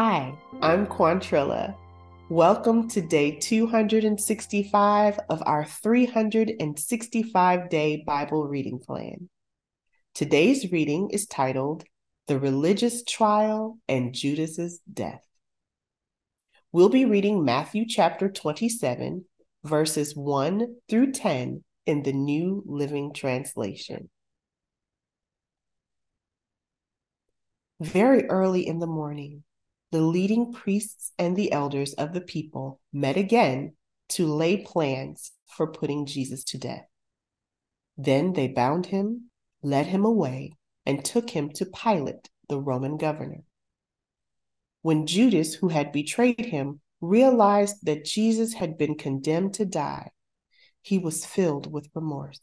Hi, I'm Quantrilla. Welcome to day 265 of our 365 day Bible reading plan. Today's reading is titled The Religious Trial and Judas's Death. We'll be reading Matthew chapter 27, verses 1 through 10 in the New Living Translation. Very early in the morning, the leading priests and the elders of the people met again to lay plans for putting Jesus to death. Then they bound him, led him away, and took him to Pilate, the Roman governor. When Judas, who had betrayed him, realized that Jesus had been condemned to die, he was filled with remorse.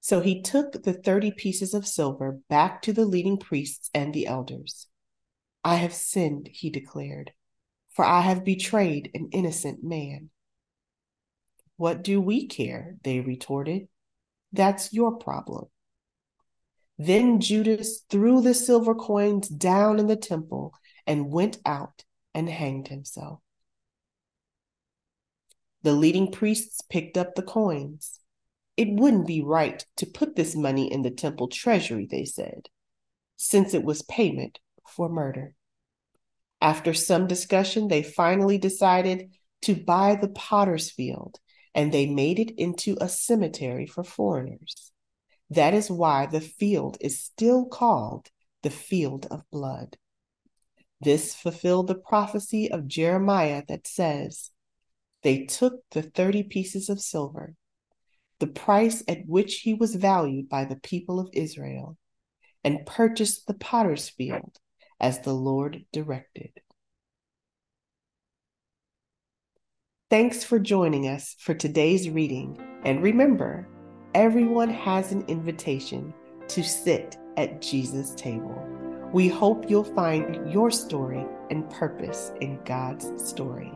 So he took the 30 pieces of silver back to the leading priests and the elders. I have sinned, he declared, for I have betrayed an innocent man. What do we care? They retorted. That's your problem. Then Judas threw the silver coins down in the temple and went out and hanged himself. The leading priests picked up the coins. It wouldn't be right to put this money in the temple treasury, they said, since it was payment for murder. After some discussion, they finally decided to buy the potter's field and they made it into a cemetery for foreigners. That is why the field is still called the field of blood. This fulfilled the prophecy of Jeremiah that says, They took the 30 pieces of silver, the price at which he was valued by the people of Israel, and purchased the potter's field as the Lord directed. Thanks for joining us for today's reading. And remember, everyone has an invitation to sit at Jesus' table. We hope you'll find your story and purpose in God's story.